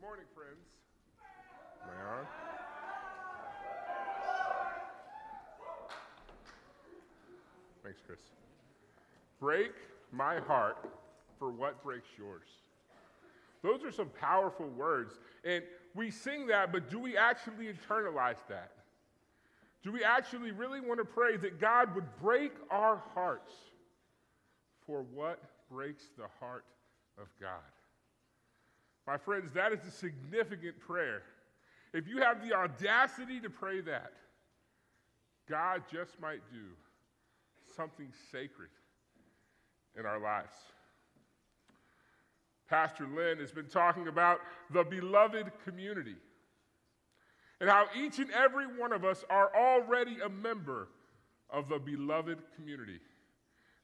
Good morning, friends. Am I on? Thanks, Chris. Break my heart for what breaks yours. Those are some powerful words. And we sing that, but do we actually internalize that? Do we actually really want to pray that God would break our hearts for what breaks the heart of God? My friends, that is a significant prayer. If you have the audacity to pray that, God just might do something sacred in our lives. Pastor Lynn has been talking about the beloved community and how each and every one of us are already a member of the beloved community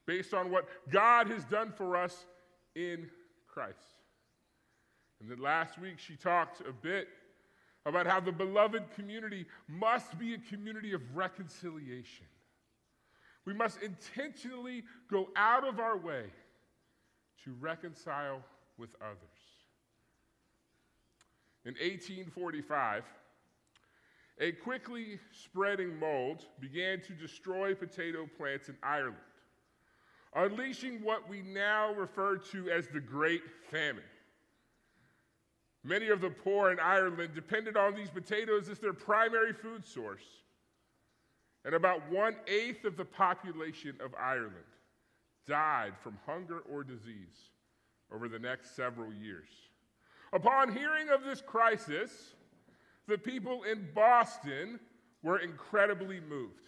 based on what God has done for us in Christ. And then last week, she talked a bit about how the beloved community must be a community of reconciliation. We must intentionally go out of our way to reconcile with others. In 1845, a quickly spreading mold began to destroy potato plants in Ireland, unleashing what we now refer to as the Great Famine. Many of the poor in Ireland depended on these potatoes as their primary food source. And about one eighth of the population of Ireland died from hunger or disease over the next several years. Upon hearing of this crisis, the people in Boston were incredibly moved.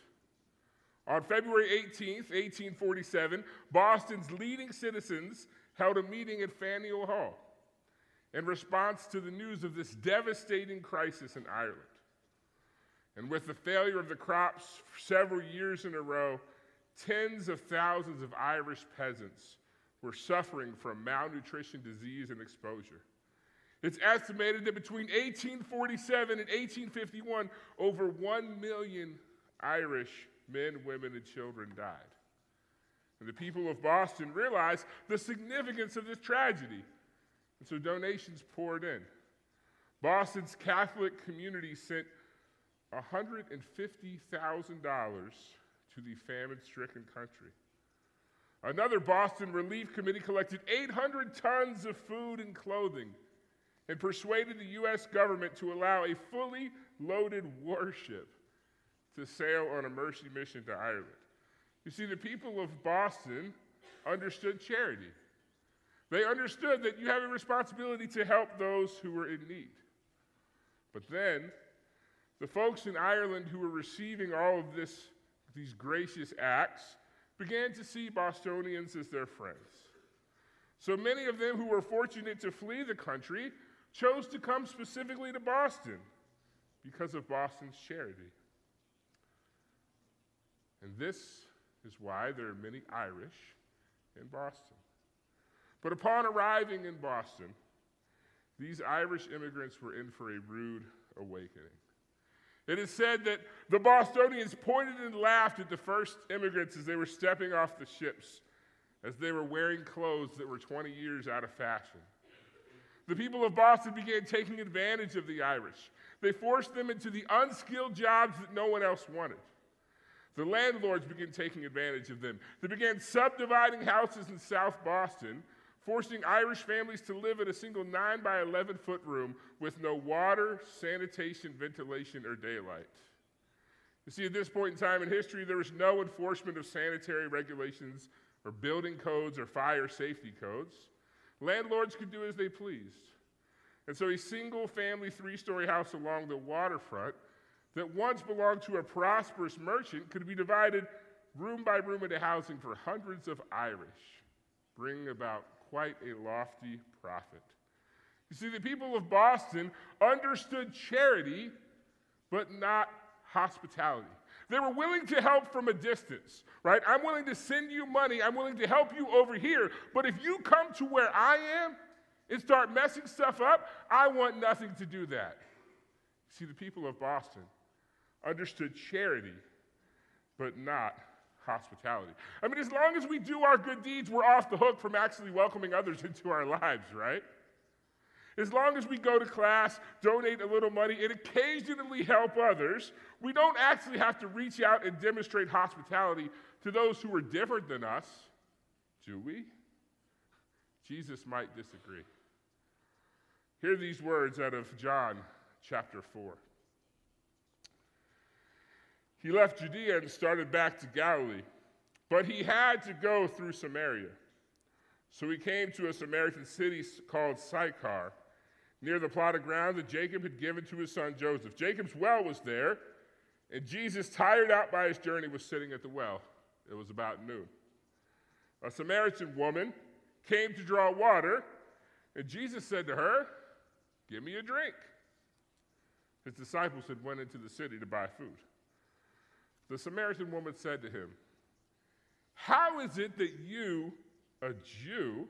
On February 18th, 1847, Boston's leading citizens held a meeting at Faneuil Hall in response to the news of this devastating crisis in Ireland. And with the failure of the crops several years in a row, tens of thousands of Irish peasants were suffering from malnutrition, disease, and exposure. It's estimated that between 1847 and 1851, over 1 million Irish men, women, and children died. And the people of Boston realized the significance of this tragedy. And so donations poured in. Boston's Catholic community sent $150,000 to the famine stricken country. Another Boston Relief Committee collected 800 tons of food and clothing and persuaded the U.S. government to allow a fully loaded warship to sail on a mercy mission to Ireland. You see, the people of Boston understood charity. They understood that you have a responsibility to help those who were in need. But then, the folks in Ireland who were receiving all of this, these gracious acts began to see Bostonians as their friends. So many of them who were fortunate to flee the country chose to come specifically to Boston because of Boston's charity. And this is why there are many Irish in Boston. But upon arriving in Boston, these Irish immigrants were in for a rude awakening. It is said that the Bostonians pointed and laughed at the first immigrants as they were stepping off the ships, as they were wearing clothes that were 20 years out of fashion. The people of Boston began taking advantage of the Irish. They forced them into the unskilled jobs that no one else wanted. The landlords began taking advantage of them. They began subdividing houses in South Boston forcing Irish families to live in a single 9 by 11 foot room with no water, sanitation, ventilation, or daylight. You see, at this point in time in history, there was no enforcement of sanitary regulations or building codes or fire safety codes. Landlords could do as they pleased. And so, a single family three story house along the waterfront that once belonged to a prosperous merchant could be divided room by room into housing for hundreds of Irish, bringing about quite a lofty profit. You see, the people of Boston understood charity, but not hospitality. They were willing to help from a distance, right? I'm willing to send you money. I'm willing to help you over here. But if you come to where I am and start messing stuff up, I want nothing to do that. See, the people of Boston understood charity, but not hospitality. I mean, as long as we do our good deeds, we're off the hook from actually welcoming others into our lives, right? As long as we go to class, donate a little money, and occasionally help others, we don't actually have to reach out and demonstrate hospitality to those who are different than us, do we? Jesus might disagree. Hear these words out of John chapter 4. He left Judea and started back to Galilee, but he had to go through Samaria. So he came to a Samaritan city called Sychar near the plot of ground that Jacob had given to his son Joseph. Jacob's well was there, and Jesus, tired out by his journey, was sitting at the well. It was about noon. A Samaritan woman came to draw water, and Jesus said to her, Give me a drink. His disciples had went into the city to buy food. The Samaritan woman said to him, How is it that you, a Jew,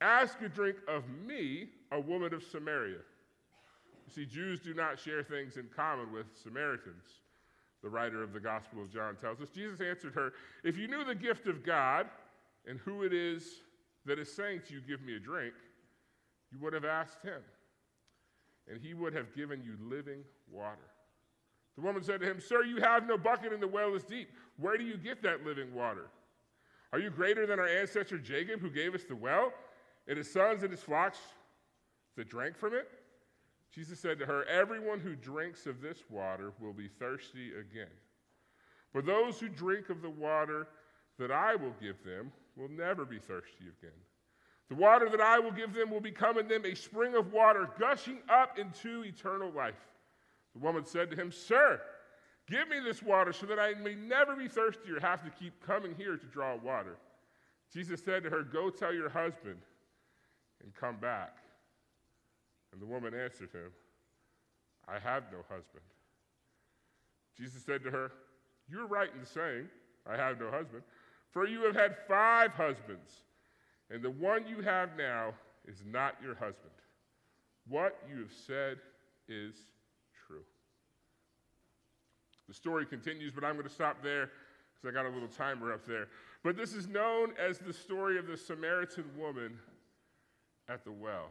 ask a drink of me, a woman of Samaria. You see, Jews do not share things in common with Samaritans, the writer of the Gospel of John tells us. Jesus answered her, If you knew the gift of God and who it is that is saying to you, Give me a drink, you would have asked him, and he would have given you living water. The woman said to him, Sir, you have no bucket and the well is deep. Where do you get that living water? Are you greater than our ancestor Jacob, who gave us the well, and his sons and his flocks that drank from it? Jesus said to her, Everyone who drinks of this water will be thirsty again. But those who drink of the water that I will give them will never be thirsty again. The water that I will give them will become in them a spring of water gushing up into eternal life. The woman said to him, Sir, give me this water so that I may never be thirsty or have to keep coming here to draw water. Jesus said to her, Go tell your husband and come back. And the woman answered him, I have no husband. Jesus said to her, You're right in saying, I have no husband, for you have had five husbands, and the one you have now is not your husband. What you have said is. The story continues, but I'm going to stop there because I got a little timer up there. But this is known as the story of the Samaritan woman at the well.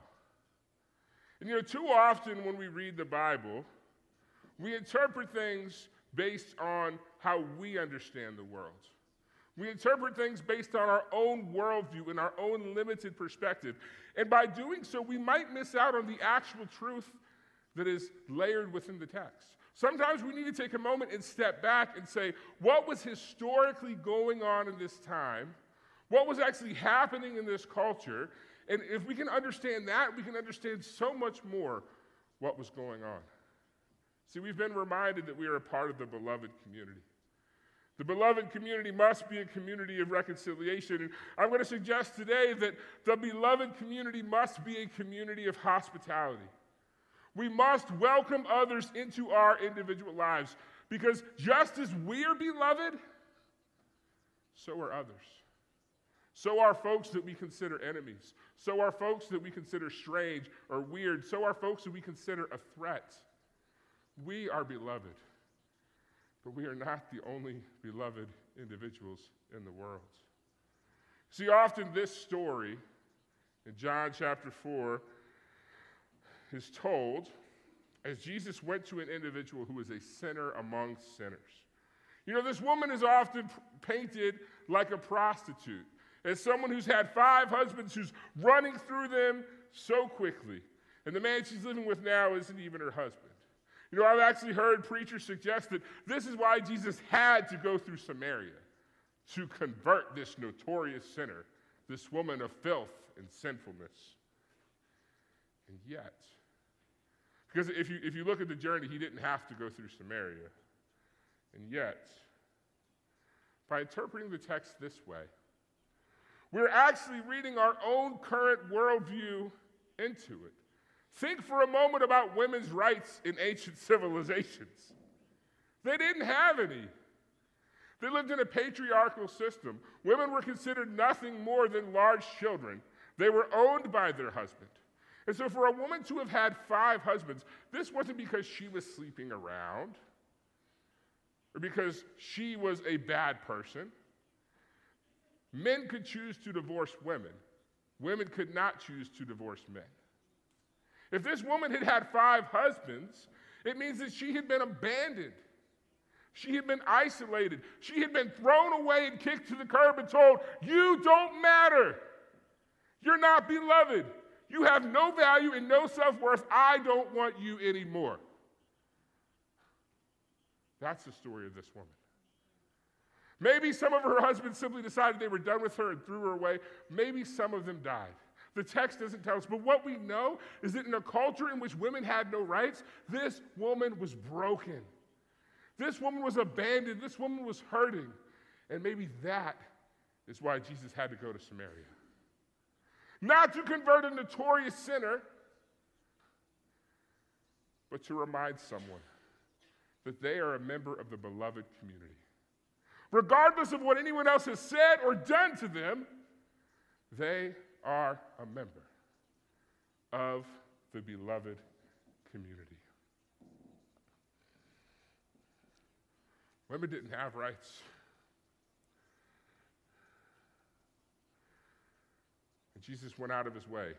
And you know, too often when we read the Bible, we interpret things based on how we understand the world. We interpret things based on our own worldview and our own limited perspective. And by doing so, we might miss out on the actual truth that is layered within the text. Sometimes we need to take a moment and step back and say, what was historically going on in this time? What was actually happening in this culture? And if we can understand that, we can understand so much more what was going on. See, we've been reminded that we are a part of the beloved community. The beloved community must be a community of reconciliation. And I'm going to suggest today that the beloved community must be a community of hospitality. We must welcome others into our individual lives because just as we are beloved, so are others. So are folks that we consider enemies. So are folks that we consider strange or weird. So are folks that we consider a threat. We are beloved, but we are not the only beloved individuals in the world. See, often this story in John chapter 4 is told as Jesus went to an individual who was a sinner among sinners. You know, this woman is often painted like a prostitute as someone who's had five husbands who's running through them so quickly. And the man she's living with now isn't even her husband. You know, I've actually heard preachers suggest that this is why Jesus had to go through Samaria to convert this notorious sinner, this woman of filth and sinfulness. And yet, because if you, if you look at the journey, he didn't have to go through Samaria. And yet, by interpreting the text this way, we're actually reading our own current worldview into it. Think for a moment about women's rights in ancient civilizations. They didn't have any. They lived in a patriarchal system. Women were considered nothing more than large children. They were owned by their husband. And so, for a woman to have had five husbands, this wasn't because she was sleeping around or because she was a bad person. Men could choose to divorce women, women could not choose to divorce men. If this woman had had five husbands, it means that she had been abandoned. She had been isolated. She had been thrown away and kicked to the curb and told, You don't matter. You're not beloved. You have no value and no self worth. I don't want you anymore. That's the story of this woman. Maybe some of her husbands simply decided they were done with her and threw her away. Maybe some of them died. The text doesn't tell us, but what we know is that in a culture in which women had no rights, this woman was broken. This woman was abandoned. This woman was hurting. And maybe that is why Jesus had to go to Samaria. Not to convert a notorious sinner, but to remind someone that they are a member of the beloved community. Regardless of what anyone else has said or done to them, they are a member of the beloved community. Women didn't have rights. Jesus went out of his way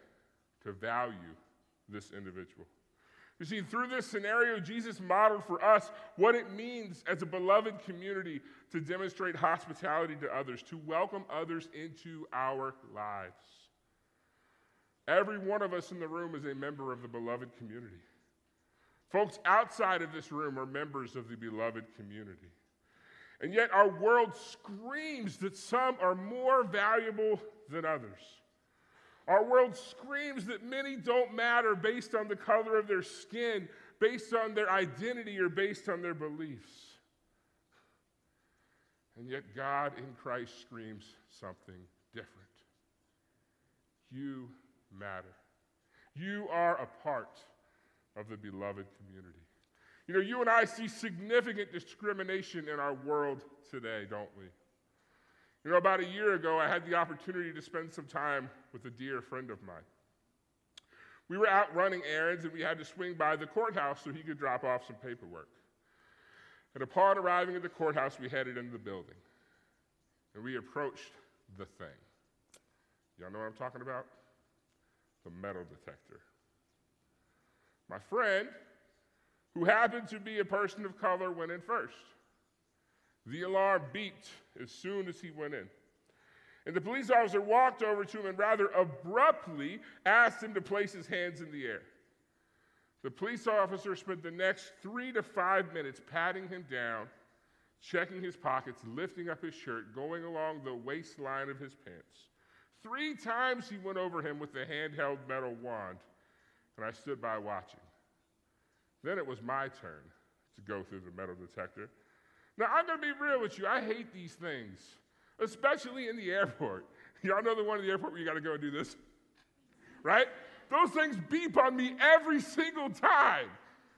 to value this individual. You see, through this scenario, Jesus modeled for us what it means as a beloved community to demonstrate hospitality to others, to welcome others into our lives. Every one of us in the room is a member of the beloved community. Folks outside of this room are members of the beloved community. And yet, our world screams that some are more valuable than others. Our world screams that many don't matter based on the color of their skin, based on their identity, or based on their beliefs. And yet, God in Christ screams something different. You matter. You are a part of the beloved community. You know, you and I see significant discrimination in our world today, don't we? You know, about a year ago, I had the opportunity to spend some time with a dear friend of mine. We were out running errands and we had to swing by the courthouse so he could drop off some paperwork. And upon arriving at the courthouse, we headed into the building and we approached the thing. Y'all know what I'm talking about? The metal detector. My friend, who happened to be a person of color, went in first. The alarm beeped as soon as he went in. And the police officer walked over to him and rather abruptly asked him to place his hands in the air. The police officer spent the next three to five minutes patting him down, checking his pockets, lifting up his shirt, going along the waistline of his pants. Three times he went over him with the handheld metal wand, and I stood by watching. Then it was my turn to go through the metal detector. Now, I'm going to be real with you. I hate these things, especially in the airport. Y'all know the one in the airport where you got to go and do this? Right? Those things beep on me every single time.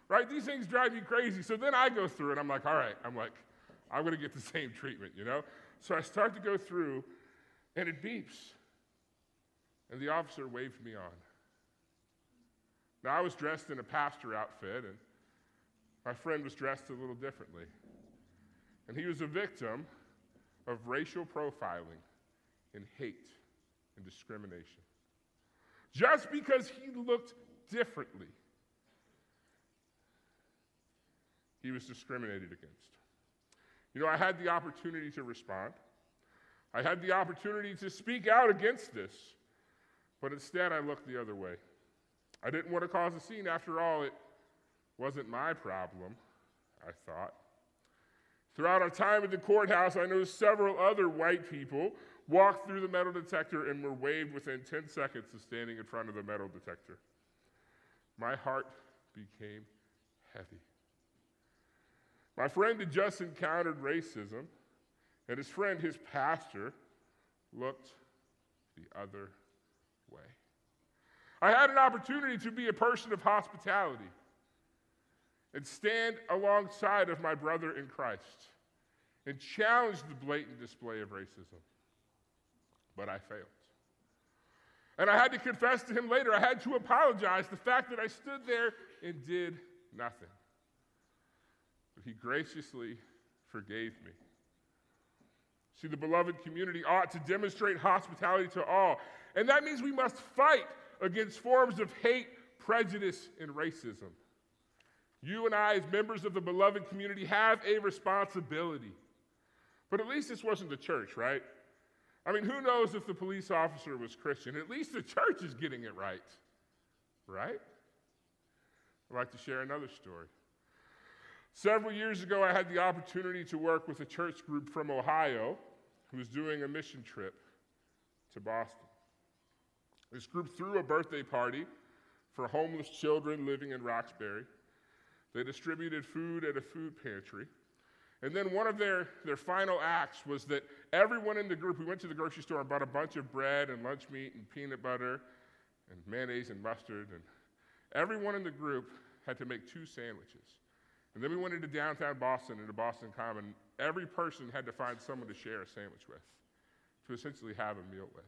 Right? These things drive me crazy. So then I go through and I'm like, all right, I'm like, I'm going to get the same treatment, you know? So I start to go through and it beeps. And the officer waved me on. Now, I was dressed in a pastor outfit, and my friend was dressed a little differently. And he was a victim of racial profiling and hate and discrimination. Just because he looked differently, he was discriminated against. You know, I had the opportunity to respond. I had the opportunity to speak out against this, but instead I looked the other way. I didn't want to cause a scene. After all, it wasn't my problem, I thought. Throughout our time at the courthouse, I noticed several other white people walk through the metal detector and were waved within 10 seconds of standing in front of the metal detector. My heart became heavy. My friend had just encountered racism, and his friend, his pastor, looked the other way. I had an opportunity to be a person of hospitality and stand alongside of my brother in Christ and challenge the blatant display of racism. But I failed. And I had to confess to him later, I had to apologize the fact that I stood there and did nothing. But he graciously forgave me. See, the beloved community ought to demonstrate hospitality to all. And that means we must fight against forms of hate, prejudice and racism. You and I, as members of the beloved community, have a responsibility. But at least this wasn't the church, right? I mean, who knows if the police officer was Christian? At least the church is getting it right, right? I'd like to share another story. Several years ago, I had the opportunity to work with a church group from Ohio who was doing a mission trip to Boston. This group threw a birthday party for homeless children living in Roxbury. They distributed food at a food pantry. And then one of their, their final acts was that everyone in the group, we went to the grocery store and bought a bunch of bread and lunch meat and peanut butter and mayonnaise and mustard. And everyone in the group had to make two sandwiches. And then we went into downtown Boston, into Boston Common. Every person had to find someone to share a sandwich with, to essentially have a meal with.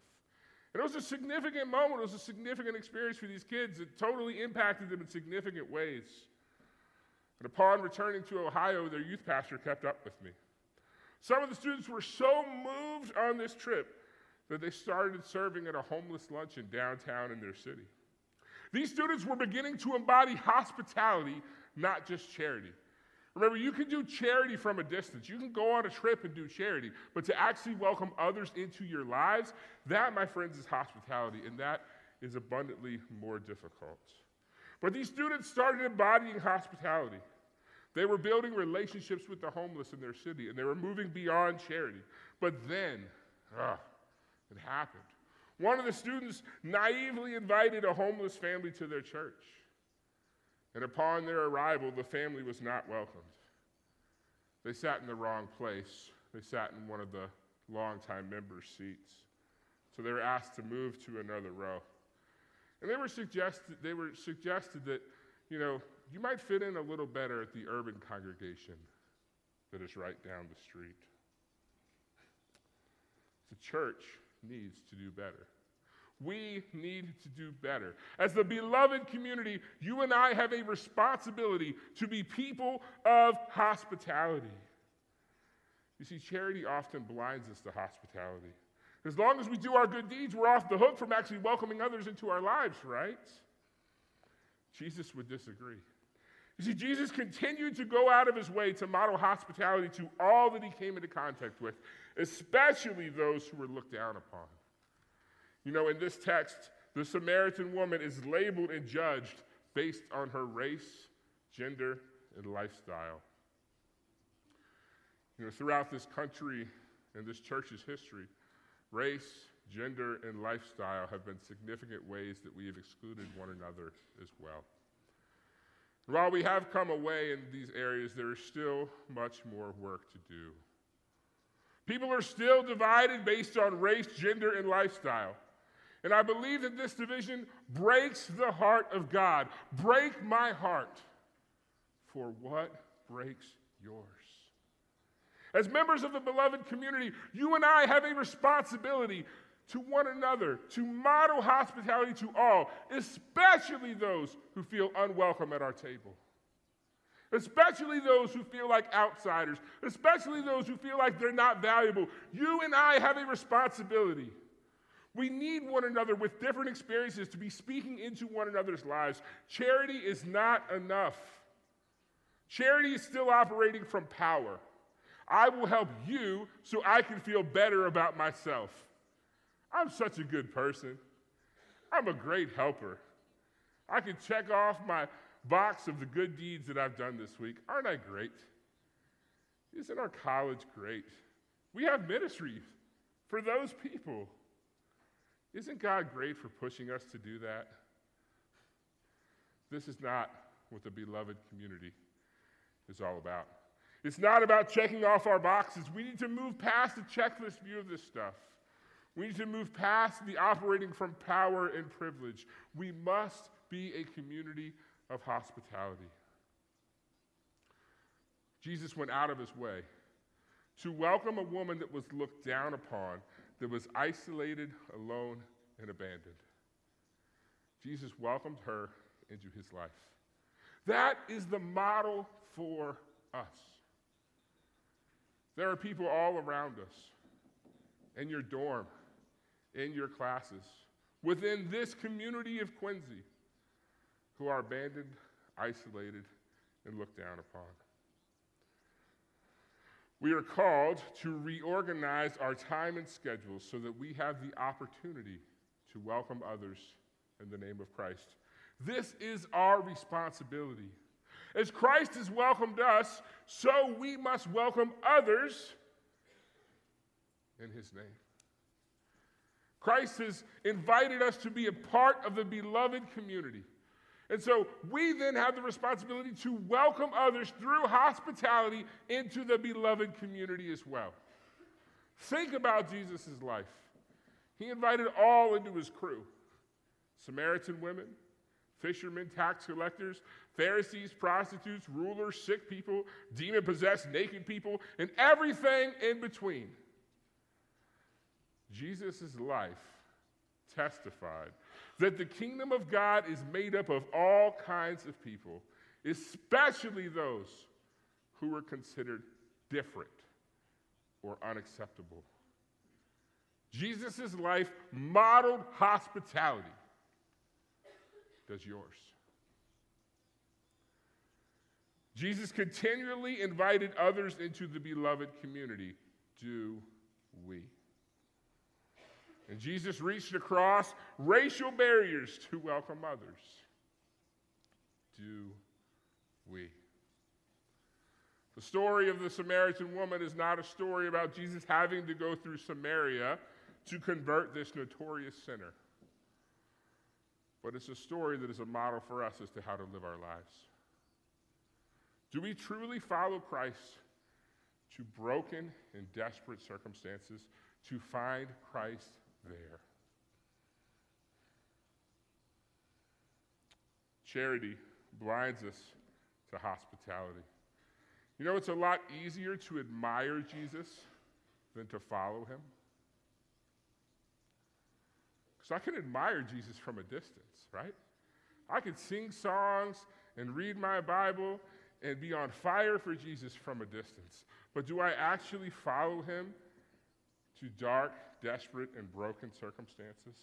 And it was a significant moment. It was a significant experience for these kids. It totally impacted them in significant ways. And upon returning to Ohio, their youth pastor kept up with me. Some of the students were so moved on this trip that they started serving at a homeless luncheon downtown in their city. These students were beginning to embody hospitality, not just charity. Remember, you can do charity from a distance. You can go on a trip and do charity, but to actually welcome others into your lives, that, my friends, is hospitality, and that is abundantly more difficult. But these students started embodying hospitality. They were building relationships with the homeless in their city, and they were moving beyond charity. But then, ah, it happened. One of the students naively invited a homeless family to their church. And upon their arrival, the family was not welcomed. They sat in the wrong place. They sat in one of the longtime members' seats. So they were asked to move to another row. And they were suggested, they were suggested that, you know, you might fit in a little better at the urban congregation that is right down the street. The church needs to do better. We need to do better. As the beloved community, you and I have a responsibility to be people of hospitality. You see, charity often blinds us to hospitality. As long as we do our good deeds, we're off the hook from actually welcoming others into our lives, right? Jesus would disagree. You see, Jesus continued to go out of his way to model hospitality to all that he came into contact with, especially those who were looked down upon. You know, in this text, the Samaritan woman is labeled and judged based on her race, gender, and lifestyle. You know, throughout this country and this church's history, race, gender, and lifestyle have been significant ways that we have excluded one another as well. While we have come away in these areas, there is still much more work to do. People are still divided based on race, gender, and lifestyle. And I believe that this division breaks the heart of God. Break my heart for what breaks yours. As members of the beloved community, you and I have a responsibility to one another to model hospitality to all, especially those who feel unwelcome at our table. Especially those who feel like outsiders, especially those who feel like they're not valuable. You and I have a responsibility we need one another with different experiences to be speaking into one another's lives. Charity is not enough. Charity is still operating from power. I will help you so I can feel better about myself. I'm such a good person. I'm a great helper. I can check off my box of the good deeds that I've done this week. Aren't I great? Isn't our college great? We have ministries for those people. Isn't God great for pushing us to do that? This is not what the beloved community is all about. It's not about checking off our boxes. We need to move past the checklist view of this stuff. We need to move past the operating from power and privilege. We must be a community of hospitality. Jesus went out of his way to welcome a woman that was looked down upon that was isolated, alone, and abandoned. Jesus welcomed her into his life. That is the model for us. There are people all around us, in your dorm, in your classes, within this community of Quincy, who are abandoned, isolated, and looked down upon. We are called to reorganize our time and schedule so that we have the opportunity to welcome others in the name of Christ. This is our responsibility. As Christ has welcomed us, so we must welcome others in his name. Christ has invited us to be a part of the beloved community. And so we then have the responsibility to welcome others through hospitality into the beloved community as well. Think about Jesus' life. He invited all into his crew Samaritan women, fishermen, tax collectors, Pharisees, prostitutes, rulers, sick people, demon possessed, naked people, and everything in between. Jesus' life testified that the kingdom of God is made up of all kinds of people, especially those who were considered different or unacceptable. Jesus' life modeled hospitality. Does yours? Jesus continually invited others into the beloved community. Do we? And Jesus reached across racial barriers to welcome others. Do we? The story of the Samaritan woman is not a story about Jesus having to go through Samaria to convert this notorious sinner. But it's a story that is a model for us as to how to live our lives. Do we truly follow Christ to broken and desperate circumstances to find Christ there. Charity blinds us to hospitality. You know, it's a lot easier to admire Jesus than to follow him. Because I can admire Jesus from a distance, right? I can sing songs and read my Bible and be on fire for Jesus from a distance. But do I actually follow him to dark, desperate, and broken circumstances?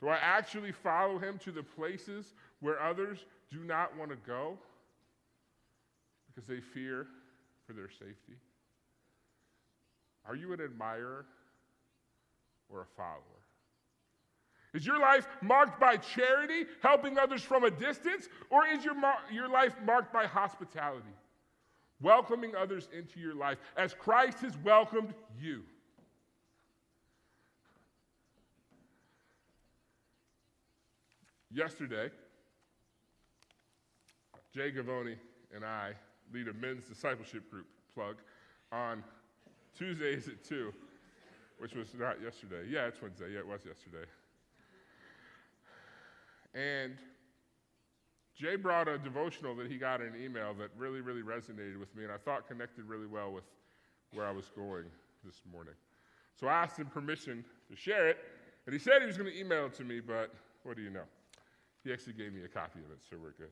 Do I actually follow him to the places where others do not want to go because they fear for their safety? Are you an admirer or a follower? Is your life marked by charity, helping others from a distance, or is your, mar- your life marked by hospitality? welcoming others into your life as Christ has welcomed you. Yesterday, Jay Gavoni and I lead a men's discipleship group plug on Tuesdays at 2, which was not yesterday. Yeah, it's Wednesday. Yeah, it was yesterday. And Jay brought a devotional that he got in an email that really, really resonated with me, and I thought connected really well with where I was going this morning. So I asked him permission to share it, and he said he was going to email it to me, but what do you know? He actually gave me a copy of it, so we're good.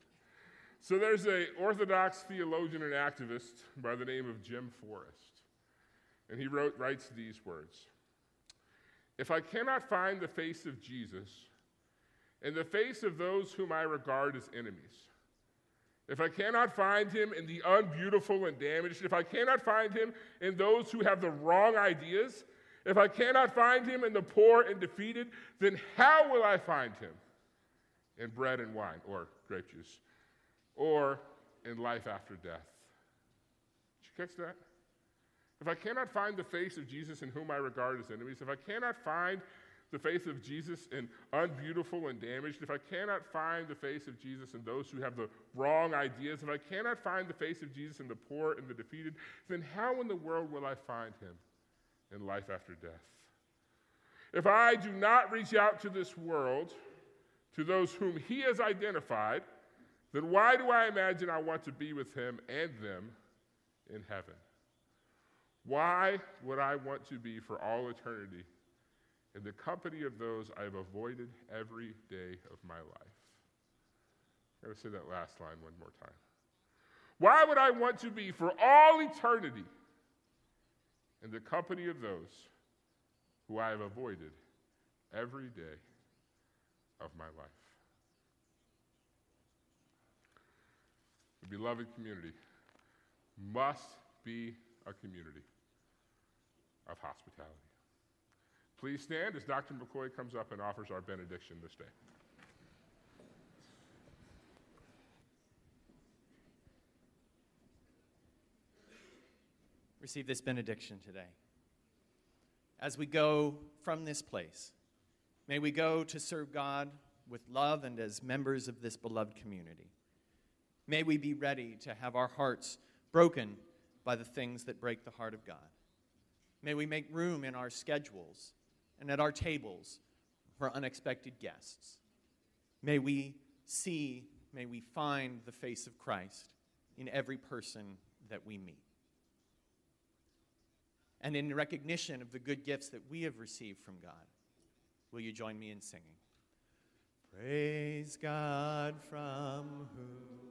So there's a Orthodox theologian and activist by the name of Jim Forest, and he wrote, writes these words If I cannot find the face of Jesus, in the face of those whom I regard as enemies. If I cannot find him in the unbeautiful and damaged, if I cannot find him in those who have the wrong ideas, if I cannot find him in the poor and defeated, then how will I find him in bread and wine or grape juice or in life after death? Did you catch that? If I cannot find the face of Jesus in whom I regard as enemies, if I cannot find the face of Jesus in unbeautiful and damaged, if I cannot find the face of Jesus in those who have the wrong ideas, if I cannot find the face of Jesus in the poor and the defeated, then how in the world will I find him in life after death? If I do not reach out to this world, to those whom he has identified, then why do I imagine I want to be with him and them in heaven? Why would I want to be for all eternity in the company of those I have avoided every day of my life. I'm going to say that last line one more time. Why would I want to be for all eternity in the company of those who I have avoided every day of my life? The beloved community must be a community of hospitality. Please stand as Dr. McCoy comes up and offers our benediction this day. Receive this benediction today. As we go from this place, may we go to serve God with love and as members of this beloved community. May we be ready to have our hearts broken by the things that break the heart of God. May we make room in our schedules and at our tables for unexpected guests. May we see, may we find the face of Christ in every person that we meet. And in recognition of the good gifts that we have received from God, will you join me in singing? Praise God from whom